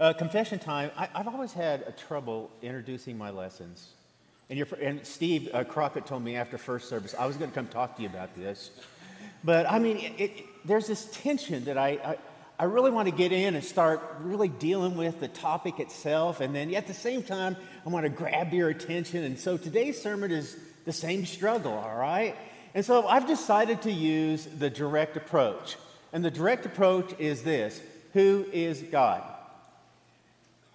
Uh, confession time. I, have always had a trouble introducing my lessons. And, and Steve uh, Crockett told me after first service I was going to come talk to you about this. But I mean, it, it, there's this tension that I, I, I really want to get in and start really dealing with the topic itself. And then at the same time, I want to grab your attention. And so today's sermon is the same struggle, all right? And so I've decided to use the direct approach. And the direct approach is this Who is God?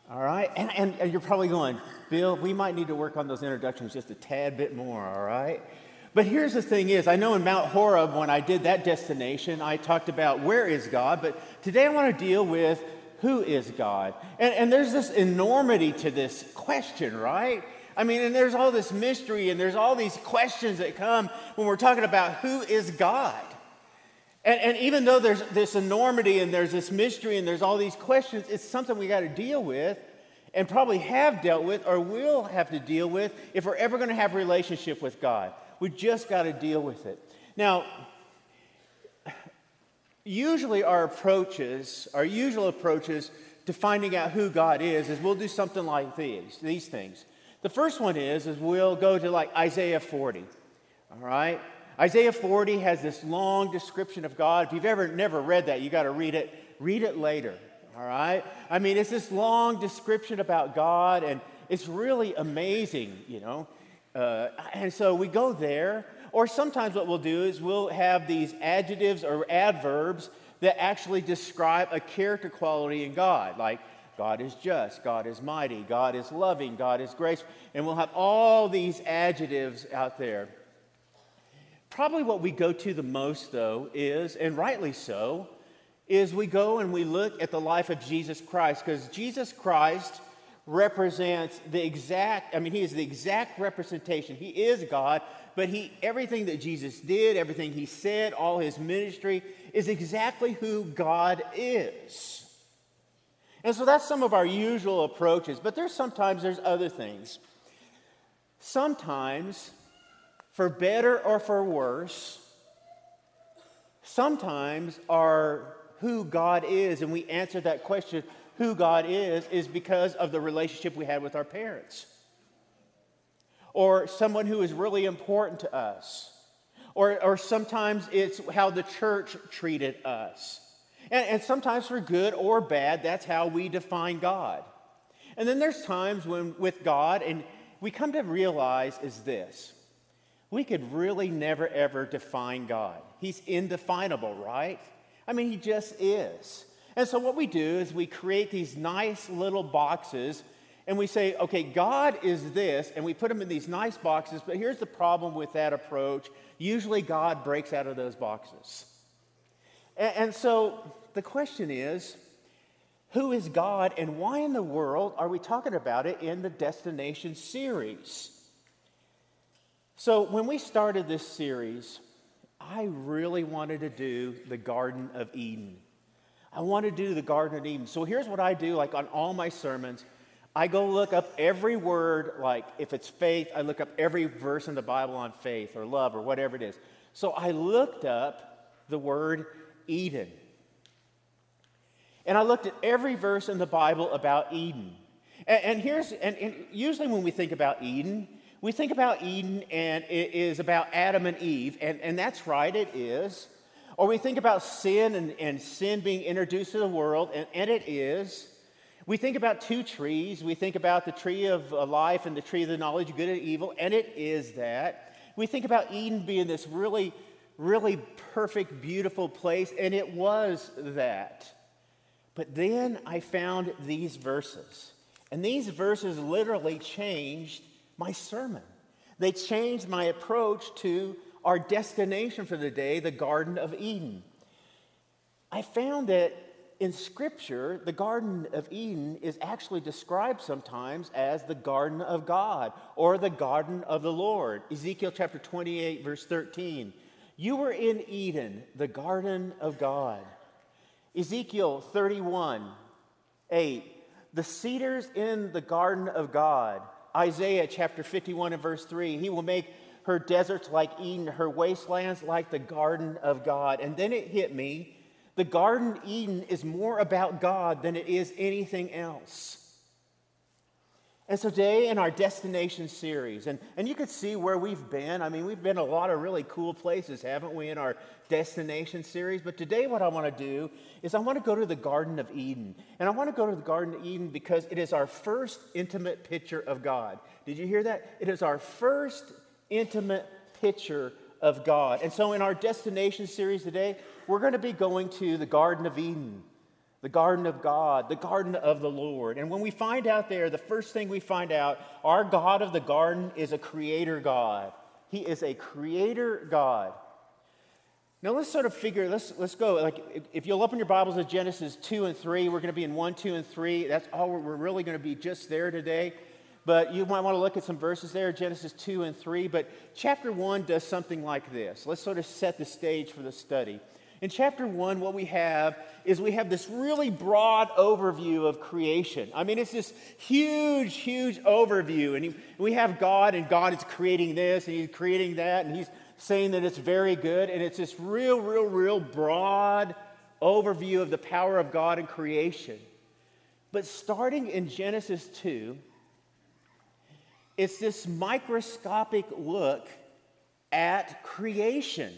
All right? And, and, and, you're probably going, Bill, we might need to work on those introductions just a tad bit more, all right? But here's the thing is, I know in Mount Horeb, when I did that destination, I talked about where is God, but today I want to deal with who is God. And, and there's this enormity to this question, right? I mean, and there's all this mystery and there's all these questions that come when we're talking about who is God. And, and even though there's this enormity and there's this mystery and there's all these questions, it's something we got to deal with and probably have dealt with or will have to deal with if we're ever going to have a relationship with God. We just got to deal with it. Now, usually our approaches, our usual approaches to finding out who God is, is we'll do something like these, these things. The first one is, is we'll go to like Isaiah 40, all right? Isaiah 40 has this long description of God. If you've ever never read that, you got to read it. Read it later. All right? I mean, it's this long description about God, and it's really amazing, you know. Uh, and so we go there, or sometimes what we'll do is we'll have these adjectives or adverbs that actually describe a character quality in God, like God is just, God is mighty, God is loving, God is grace, and we'll have all these adjectives out there. Probably what we go to the most, though, is, and rightly so, is we go and we look at the life of Jesus Christ, because Jesus Christ represents the exact, I mean, he is the exact representation. He is God, but he, everything that Jesus did, everything he said, all his ministry is exactly who God is. And so that's some of our usual approaches, but there's sometimes there's other things. Sometimes for better or for worse, sometimes our who God is, and we answer that question, who God is, is because of the relationship we had with our parents. Or someone who is really important to us. Or, or sometimes it's how the church treated us. And, and sometimes for good or bad, that's how we define God. And then there's times when with God, and we come to realize is this we could really never ever define God. He's indefinable, right? I mean, he just is. And so, what we do is we create these nice little boxes and we say, okay, God is this, and we put them in these nice boxes, but here's the problem with that approach. Usually, God breaks out of those boxes. And, and so, the question is, who is God, and why in the world are we talking about it in the Destination series? So, when we started this series, I really wanted to do the Garden of Eden. I want to do the Garden of Eden. So, here's what I do like on all my sermons I go look up every word, like if it's faith, I look up every verse in the Bible on faith or love or whatever it is. So, I looked up the word Eden. And I looked at every verse in the Bible about Eden. And, and here's, and, and usually when we think about Eden, we think about Eden and it is about Adam and Eve, and, and that's right, it is. Or we think about sin and, and sin being introduced to the world, and, and it is. We think about two trees. We think about the tree of uh, life and the tree of the knowledge of good and evil, and it is that. We think about Eden being this really, really perfect, beautiful place, and it was that. But then I found these verses, and these verses literally changed my sermon. They changed my approach to our destination for the day, the Garden of Eden. I found that in Scripture, the Garden of Eden is actually described sometimes as the Garden of God or the Garden of the Lord. Ezekiel chapter 28, verse 13. You were in Eden, the Garden of God. Ezekiel 31, 8. The cedars in the Garden of God. Isaiah chapter 51 and verse 3 He will make her deserts like Eden, her wastelands like the garden of God. And then it hit me The Garden Eden is more about God than it is anything else. And so today in our destination series, and, and you can see where we've been. I mean, we've been a lot of really cool places, haven't we, in our destination series? But today, what I want to do is I want to go to the Garden of Eden. And I want to go to the Garden of Eden because it is our first intimate picture of God. Did you hear that? It is our first intimate picture of God. And so in our destination series today, we're going to be going to the Garden of Eden the garden of God, the garden of the Lord. And when we find out there, the first thing we find out, our God of the garden is a creator God. He is a creator God. Now let's sort of figure, let's, let's go. Like if you'll open your Bibles to Genesis 2 and 3, we're going to be in 1, 2, and 3. That's all we're, really going to be just there today. But you might want to look at some verses there, Genesis 2 and 3. But chapter 1 does something like this. Let's sort of set the stage for the study. In chapter one, what we have is we have this really broad overview of creation. I mean, it's this huge, huge overview. And we have God, and God is creating this, and He's creating that, and He's saying that it's very good. And it's this real, real, real broad overview of the power of God in creation. But starting in Genesis 2, it's this microscopic look at creation.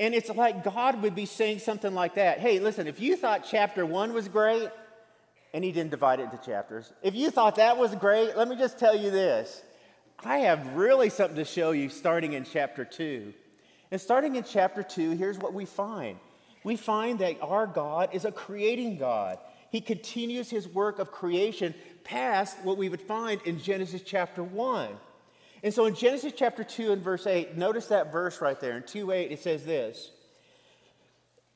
And it's like God would be saying something like that Hey, listen, if you thought chapter one was great, and he didn't divide it into chapters, if you thought that was great, let me just tell you this. I have really something to show you starting in chapter two. And starting in chapter two, here's what we find we find that our God is a creating God. He continues his work of creation past what we would find in Genesis chapter 1. And so in Genesis chapter 2 and verse 8, notice that verse right there. In 2 8, it says this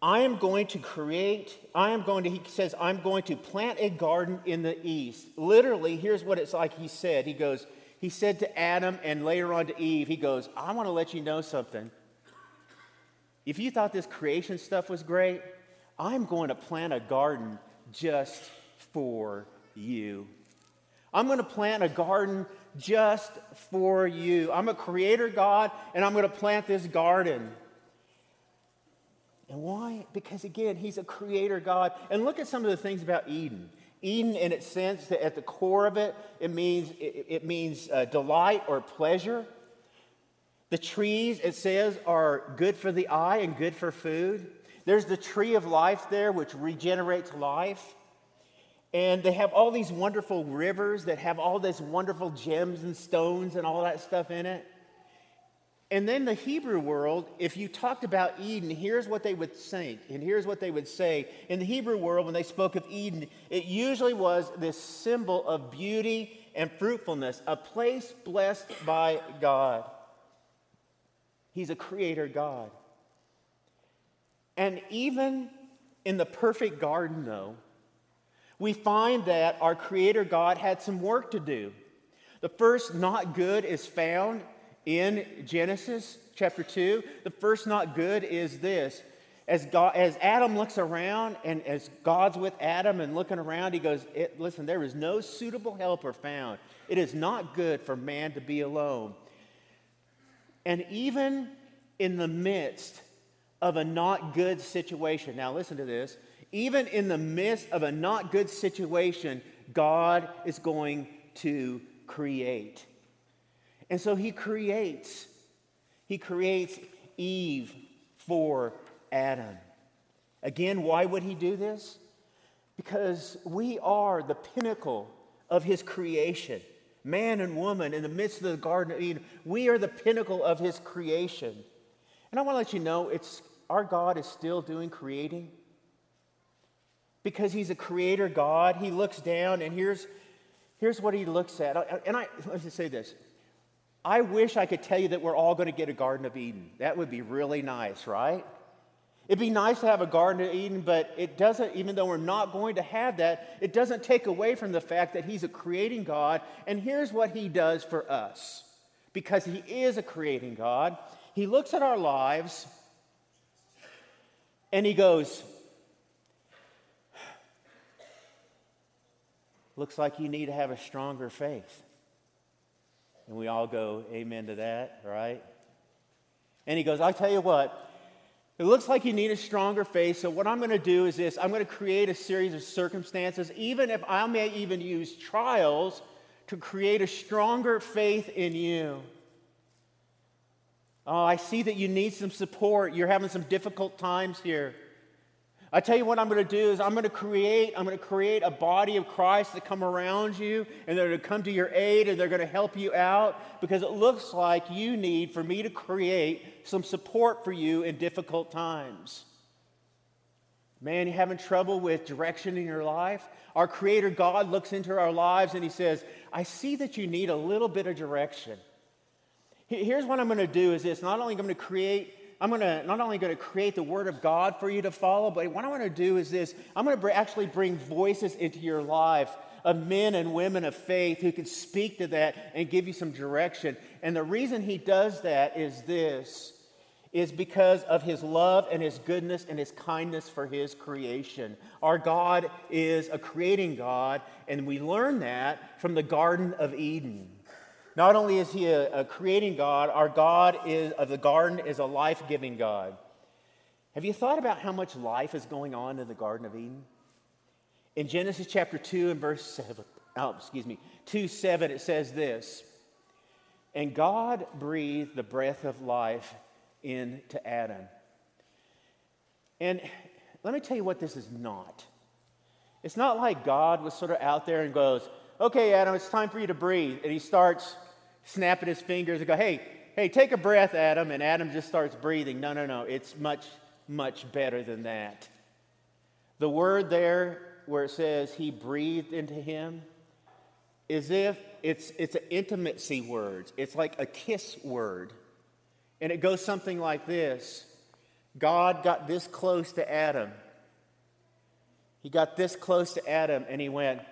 I am going to create, I am going to, he says, I'm going to plant a garden in the east. Literally, here's what it's like he said. He goes, he said to Adam and later on to Eve, he goes, I want to let you know something. If you thought this creation stuff was great, I'm going to plant a garden just for you. I'm going to plant a garden just for you. I'm a creator God, and I'm going to plant this garden. And why? Because again, he's a creator God. And look at some of the things about Eden. Eden, in its sense, that at the core of it, it means, it, it means uh, delight or pleasure. The trees, it says, are good for the eye and good for food. There's the tree of life there, which regenerates life. And they have all these wonderful rivers that have all this wonderful gems and stones and all that stuff in it. And then the Hebrew world, if you talked about Eden, here's what they would think, and here's what they would say. In the Hebrew world, when they spoke of Eden, it usually was this symbol of beauty and fruitfulness, a place blessed by God. He's a creator God. And even in the perfect garden, though, we find that our Creator God had some work to do. The first not good is found in Genesis chapter 2. The first not good is this. As, God, as Adam looks around and as God's with Adam and looking around, he goes, Listen, there is no suitable helper found. It is not good for man to be alone. And even in the midst of a not good situation, now listen to this, even in the midst of a not good situation, God is going to create. And so he creates. He creates Eve for Adam. Again, why would he do this? Because we are the pinnacle of his creation. Man and woman in the midst of the Garden of Eden, we are the pinnacle of his creation. And I want to let you know it's our God is still doing creating because he's a creator God. He looks down, and here's, here's what he looks at. And I, let me say this I wish I could tell you that we're all going to get a Garden of Eden. That would be really nice, right? It'd be nice to have a Garden of Eden, but it doesn't, even though we're not going to have that, it doesn't take away from the fact that He's a creating God. And here's what He does for us because He is a creating God. He looks at our lives and He goes, Looks like you need to have a stronger faith. And we all go, Amen to that, right? And he goes, I'll tell you what, It looks like you need a stronger faith. So, what I'm going to do is this I'm going to create a series of circumstances, even if I may even use trials to create a stronger faith in you. Oh, I see that you need some support. You're having some difficult times here. I tell you what I'm going to do is I'm going to create I'm going to create a body of Christ that come around you and they're going to come to your aid and they're going to help you out because it looks like you need for me to create some support for you in difficult times. Man, you having trouble with direction in your life? Our creator God looks into our lives and he says, "I see that you need a little bit of direction." Here's what I'm going to do is this, not only I'm going to create I'm going to not only going to create the Word of God for you to follow, but what I want to do is this I'm going to actually bring voices into your life of men and women of faith who can speak to that and give you some direction. And the reason He does that is this is because of his love and his goodness and his kindness for his creation. Our God is a creating God, and we learn that from the Garden of Eden. Not only is he a, a creating God, our God is, of the garden is a life giving God. Have you thought about how much life is going on in the Garden of Eden? In Genesis chapter 2 and verse 7, oh, excuse me, 2 7, it says this And God breathed the breath of life into Adam. And let me tell you what this is not. It's not like God was sort of out there and goes, Okay, Adam, it's time for you to breathe. And he starts snapping his fingers and go, hey, hey, take a breath, Adam. And Adam just starts breathing. No, no, no. It's much, much better than that. The word there where it says he breathed into him is if it's, it's an intimacy word, it's like a kiss word. And it goes something like this God got this close to Adam. He got this close to Adam and he went,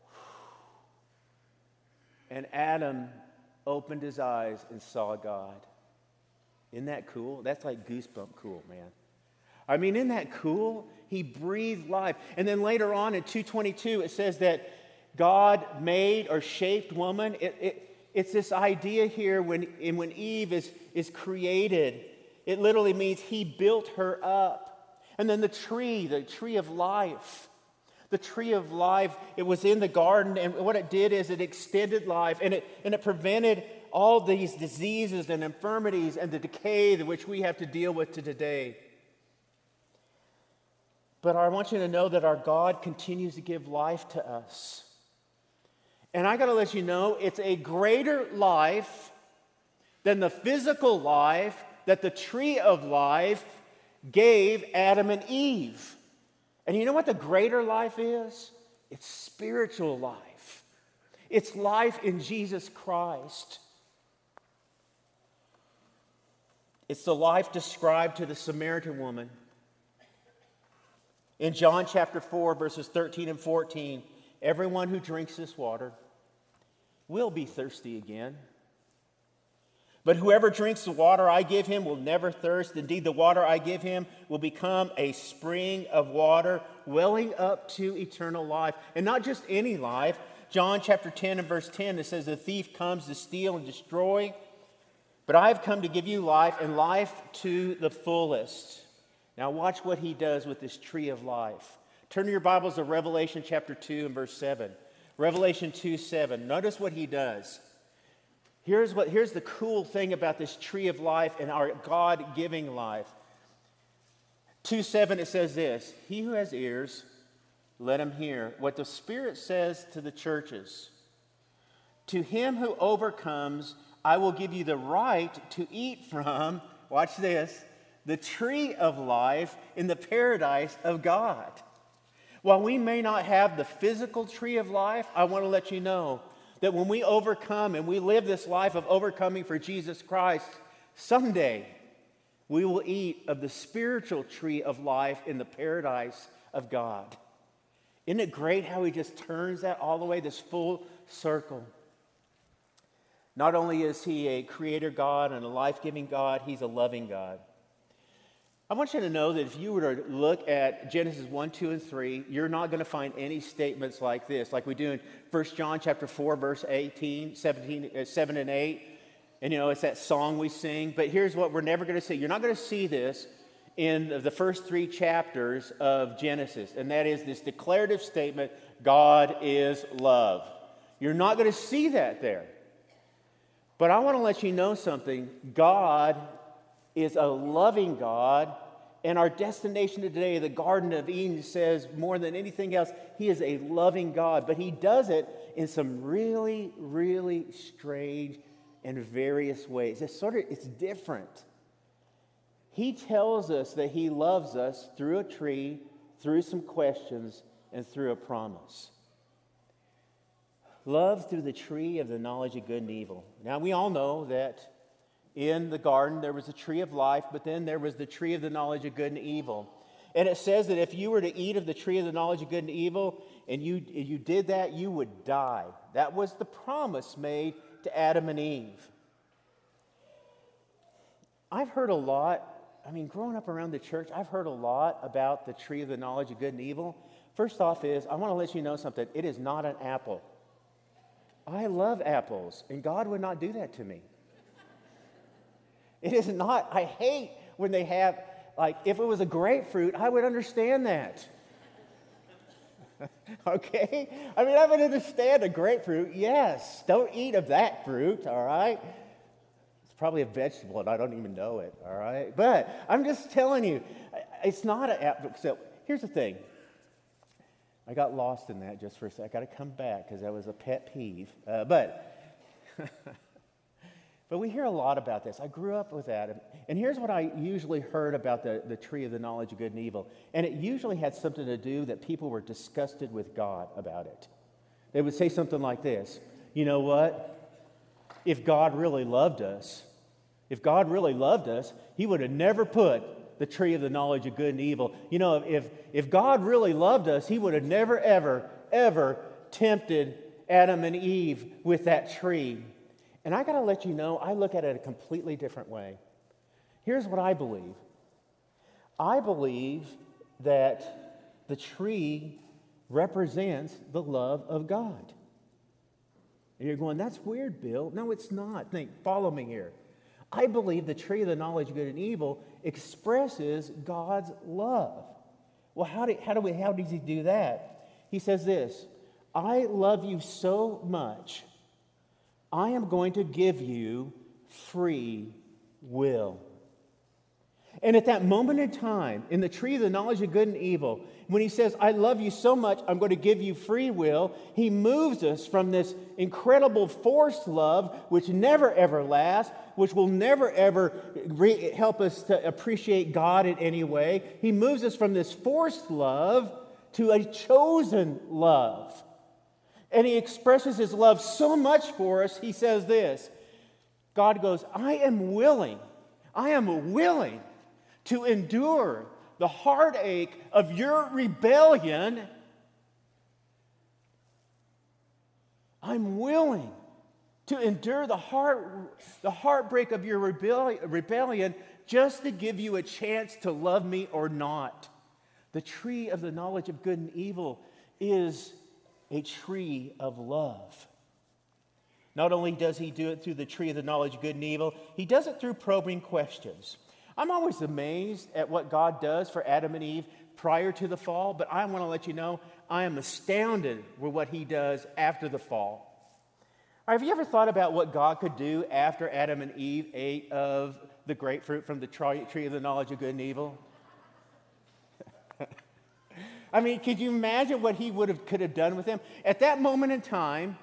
and Adam opened his eyes and saw God. Isn't that cool? That's like goosebump cool, man. I mean, isn't that cool? He breathed life. And then later on in 222, it says that God made or shaped woman. It, it, it's this idea here when, when Eve is, is created, it literally means he built her up. And then the tree, the tree of life. The tree of life, it was in the garden, and what it did is it extended life and it, and it prevented all these diseases and infirmities and the decay which we have to deal with to today. But I want you to know that our God continues to give life to us. And I got to let you know it's a greater life than the physical life that the tree of life gave Adam and Eve. And you know what the greater life is? It's spiritual life, it's life in Jesus Christ. It's the life described to the Samaritan woman. In John chapter 4, verses 13 and 14, everyone who drinks this water will be thirsty again. But whoever drinks the water I give him will never thirst. Indeed, the water I give him will become a spring of water welling up to eternal life. And not just any life. John chapter 10 and verse 10, it says, The thief comes to steal and destroy, but I have come to give you life and life to the fullest. Now, watch what he does with this tree of life. Turn your Bibles to Revelation chapter 2 and verse 7. Revelation 2 7. Notice what he does. Here's, what, here's the cool thing about this tree of life and our God giving life. 2 7, it says this He who has ears, let him hear what the Spirit says to the churches. To him who overcomes, I will give you the right to eat from, watch this, the tree of life in the paradise of God. While we may not have the physical tree of life, I want to let you know that when we overcome and we live this life of overcoming for Jesus Christ, someday we will eat of the spiritual tree of life in the paradise of God. Isn't it great how he just turns that all the way, this full circle? Not only is he a creator God and a life giving God, he's a loving God. I want you to know that if you were to look at Genesis 1, 2, and 3, you're not going to find any statements like this, like we do in 1 John chapter 4, verse 18, 17, uh, 7 and 8. And you know, it's that song we sing. But here's what we're never going to see. You're not going to see this in the first three chapters of Genesis, and that is this declarative statement God is love. You're not going to see that there. But I want to let you know something God is a loving God, and our destination today, the Garden of Eden, says more than anything else, He is a loving God. But He does it in some really, really strange and various ways. It's sort of it's different. He tells us that He loves us through a tree, through some questions, and through a promise. Love through the tree of the knowledge of good and evil. Now, we all know that in the garden there was a tree of life, but then there was the tree of the knowledge of good and evil. And it says that if you were to eat of the tree of the knowledge of good and evil, and you, you did that, you would die. That was the promise made to Adam and Eve. I've heard a lot, I mean, growing up around the church, I've heard a lot about the tree of the knowledge of good and evil. First off, is I want to let you know something. It is not an apple. I love apples, and God would not do that to me. It is not, I hate when they have, like, if it was a grapefruit, I would understand that. okay? I mean, I would understand a grapefruit, yes. Don't eat of that fruit, all right? It's probably a vegetable, and I don't even know it, all right? But I'm just telling you, it's not an apple. So here's the thing I got lost in that just for a second. I got to come back because that was a pet peeve. Uh, but, but we hear a lot about this. I grew up with that. And here's what I usually heard about the, the tree of the knowledge of good and evil. And it usually had something to do that people were disgusted with God about it. They would say something like this You know what? If God really loved us, if God really loved us, He would have never put the tree of the knowledge of good and evil. You know, if, if God really loved us, He would have never, ever, ever tempted Adam and Eve with that tree. And I got to let you know, I look at it a completely different way. Here's what I believe I believe that the tree represents the love of God. And you're going, that's weird, Bill. No, it's not. Think, follow me here. I believe the tree of the knowledge of good and evil expresses God's love. Well, how, do, how, do we, how does he do that? He says this I love you so much, I am going to give you free will. And at that moment in time, in the tree of the knowledge of good and evil, when he says, I love you so much, I'm going to give you free will, he moves us from this incredible forced love, which never ever lasts, which will never ever re- help us to appreciate God in any way. He moves us from this forced love to a chosen love. And he expresses his love so much for us, he says this God goes, I am willing, I am willing to endure the heartache of your rebellion, I'm willing to endure the, heart, the heartbreak of your rebellion just to give you a chance to love me or not. The tree of the knowledge of good and evil is a tree of love. Not only does he do it through the tree of the knowledge of good and evil, he does it through probing questions. I'm always amazed at what God does for Adam and Eve prior to the fall, but I want to let you know I am astounded with what he does after the fall. have you ever thought about what God could do after Adam and Eve ate of the grapefruit from the tree of the knowledge of good and evil? I mean, could you imagine what he would have could have done with them at that moment in time?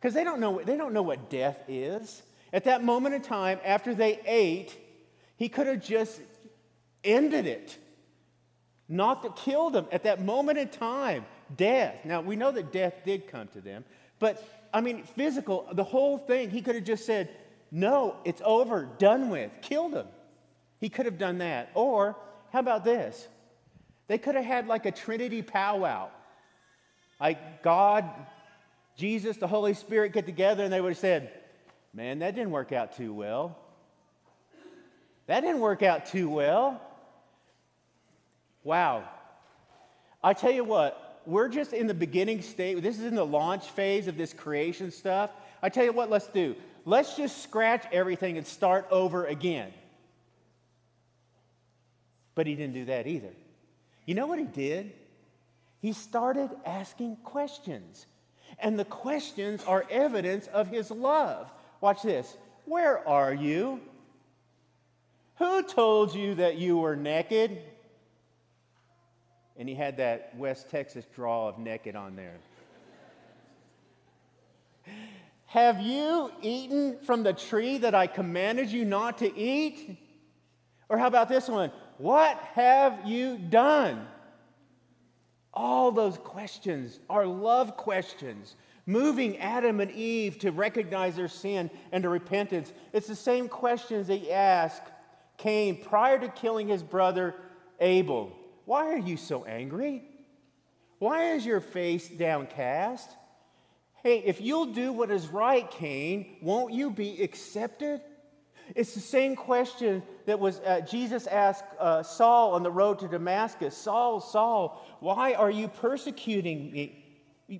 Because they don't know they don't know what death is. At that moment in time, after they ate, he could have just ended it, not to kill them at that moment in time. Death. Now, we know that death did come to them, but I mean, physical, the whole thing, he could have just said, No, it's over, done with, killed them. He could have done that. Or, how about this? They could have had like a Trinity powwow. Like God, Jesus, the Holy Spirit get together and they would have said, Man, that didn't work out too well. That didn't work out too well. Wow. I tell you what, we're just in the beginning state. This is in the launch phase of this creation stuff. I tell you what, let's do. Let's just scratch everything and start over again. But he didn't do that either. You know what he did? He started asking questions. And the questions are evidence of his love. Watch this. Where are you? Who told you that you were naked? And he had that West Texas draw of naked on there. Have you eaten from the tree that I commanded you not to eat? Or how about this one? What have you done? All those questions are love questions, moving Adam and Eve to recognize their sin and to repentance. It's the same questions he asked Cain prior to killing his brother Abel. Why are you so angry? Why is your face downcast? Hey, if you'll do what is right, Cain, won't you be accepted? It's the same question that was uh, Jesus asked uh, Saul on the road to Damascus. Saul, Saul, why are you persecuting me?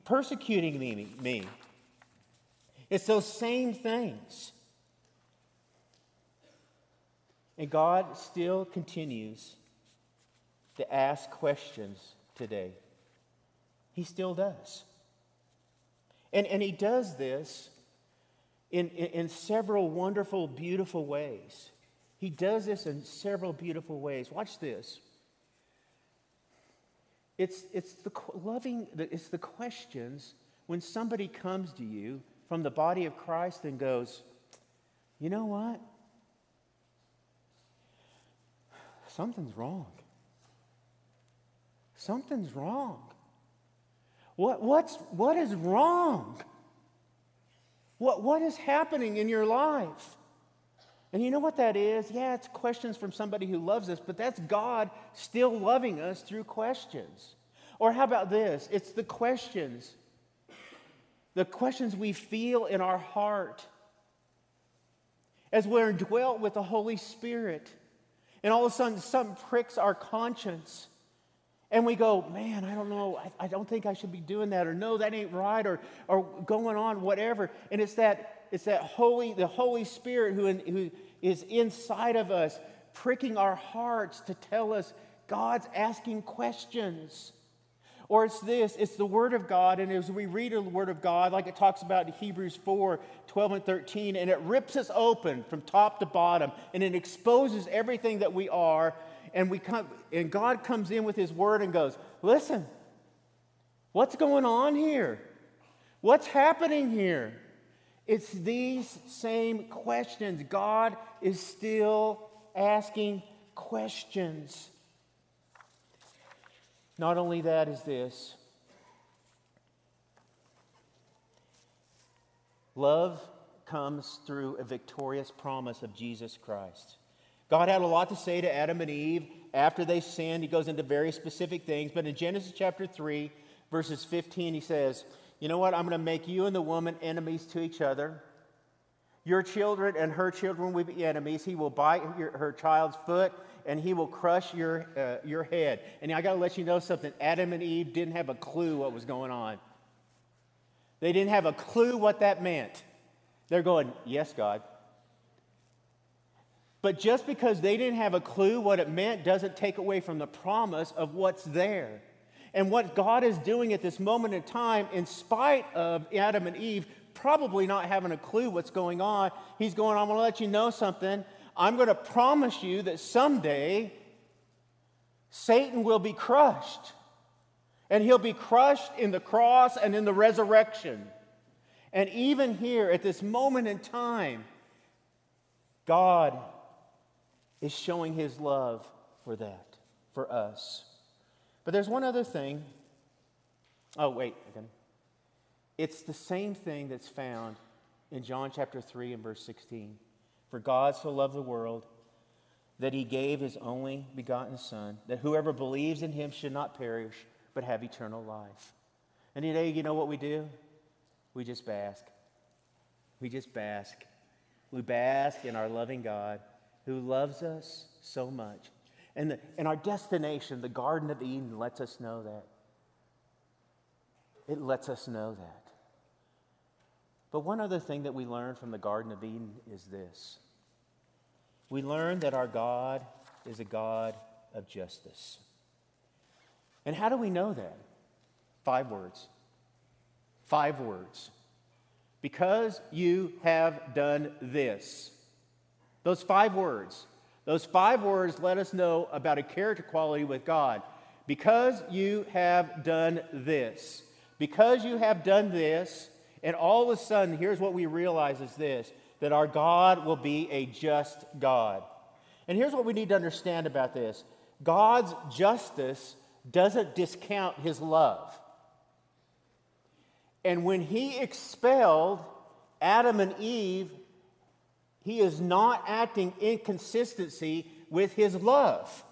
Persecuting me, me? It's those same things. And God still continues to ask questions today. He still does. And, and he does this in, in, in several wonderful, beautiful ways. He does this in several beautiful ways. Watch this. It's, it's the loving, it's the questions when somebody comes to you from the body of Christ and goes, you know what? Something's wrong. Something's wrong. What, what's, what is wrong? What, what is happening in your life? And you know what that is? Yeah, it's questions from somebody who loves us, but that's God still loving us through questions. Or how about this? It's the questions, the questions we feel in our heart as we're indwelt with the Holy Spirit. And all of a sudden, something pricks our conscience. And we go, man, I don't know, I, I, don't think I should be doing that, or no, that ain't right, or, or going on, whatever. And it's that, it's that holy, the Holy Spirit who, in, who is inside of us, pricking our hearts to tell us God's asking questions. Or it's this, it's the Word of God, and as we read the Word of God, like it talks about in Hebrews 4 12 and 13, and it rips us open from top to bottom, and it exposes everything that we are and we come and God comes in with his word and goes, "Listen. What's going on here? What's happening here?" It's these same questions. God is still asking questions. Not only that is this love comes through a victorious promise of Jesus Christ. God had a lot to say to Adam and Eve after they sinned. He goes into very specific things. But in Genesis chapter 3, verses 15, he says, You know what? I'm going to make you and the woman enemies to each other. Your children and her children will be enemies. He will bite your, her child's foot and he will crush your, uh, your head. And I got to let you know something Adam and Eve didn't have a clue what was going on. They didn't have a clue what that meant. They're going, Yes, God. But just because they didn't have a clue what it meant doesn't take away from the promise of what's there. And what God is doing at this moment in time, in spite of Adam and Eve probably not having a clue what's going on, He's going, I'm going to let you know something. I'm going to promise you that someday Satan will be crushed. And he'll be crushed in the cross and in the resurrection. And even here, at this moment in time, God is showing his love for that, for us. But there's one other thing. Oh, wait again. It's the same thing that's found in John chapter 3 and verse 16. For God so loved the world that he gave his only begotten Son, that whoever believes in him should not perish, but have eternal life. And today, you know what we do? We just bask. We just bask. We bask in our loving God who loves us so much. And, the, and our destination, the Garden of Eden, lets us know that. It lets us know that. But one other thing that we learn from the Garden of Eden is this we learn that our God is a God of justice. And how do we know that? Five words. Five words. Because you have done this. Those five words. Those five words let us know about a character quality with God. Because you have done this. Because you have done this, and all of a sudden, here's what we realize is this that our God will be a just God. And here's what we need to understand about this God's justice doesn't discount his love. And when he expelled Adam and Eve, he is not acting in inconsistency with his love.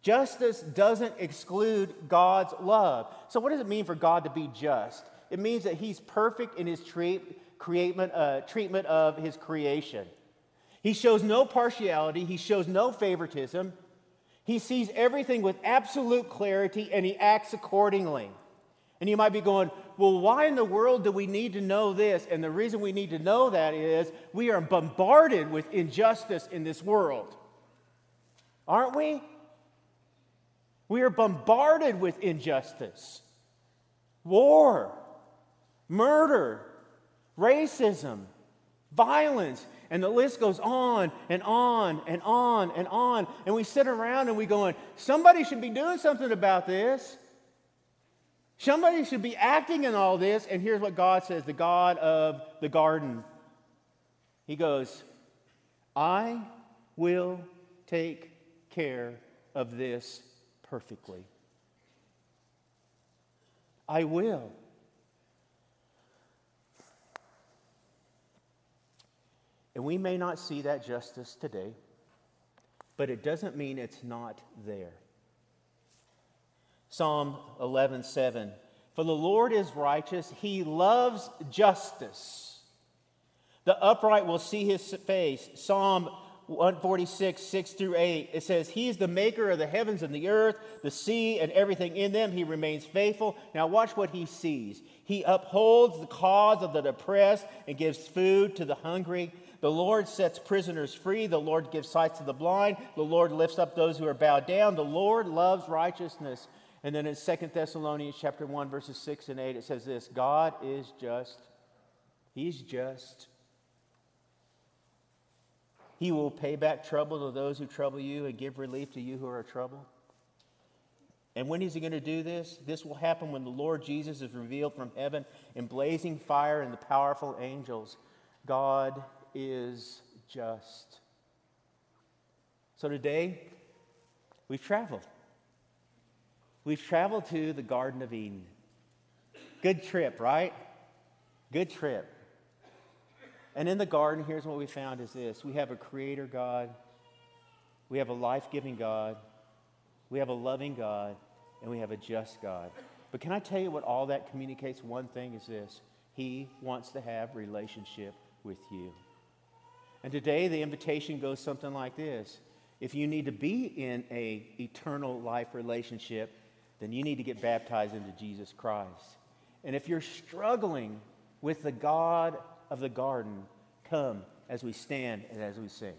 Justice doesn't exclude God's love. So, what does it mean for God to be just? It means that he's perfect in his treat, uh, treatment of his creation. He shows no partiality, he shows no favoritism. He sees everything with absolute clarity and he acts accordingly. And you might be going, well, why in the world do we need to know this? And the reason we need to know that is we are bombarded with injustice in this world. Aren't we? We are bombarded with injustice, war, murder, racism, violence, and the list goes on and on and on and on. And we sit around and we going, somebody should be doing something about this. Somebody should be acting in all this. And here's what God says the God of the garden. He goes, I will take care of this perfectly. I will. And we may not see that justice today, but it doesn't mean it's not there. Psalm 11:7 For the Lord is righteous, he loves justice. The upright will see his face. Psalm 146, 6 through 8, it says, He is the maker of the heavens and the earth, the sea, and everything in them. He remains faithful. Now, watch what he sees. He upholds the cause of the oppressed and gives food to the hungry. The Lord sets prisoners free. The Lord gives sight to the blind. The Lord lifts up those who are bowed down. The Lord loves righteousness. And then in 2 Thessalonians chapter 1, verses 6 and 8, it says this God is just. He's just. He will pay back trouble to those who trouble you and give relief to you who are troubled. And when is he going to do this? This will happen when the Lord Jesus is revealed from heaven in blazing fire and the powerful angels. God is just. So today, we've traveled. We've traveled to the Garden of Eden. Good trip, right? Good trip. And in the garden, here's what we found is this we have a creator God, we have a life giving God, we have a loving God, and we have a just God. But can I tell you what all that communicates? One thing is this He wants to have relationship with you. And today the invitation goes something like this. If you need to be in a eternal life relationship, then you need to get baptized into Jesus Christ. And if you're struggling with the God of the garden, come as we stand and as we sing.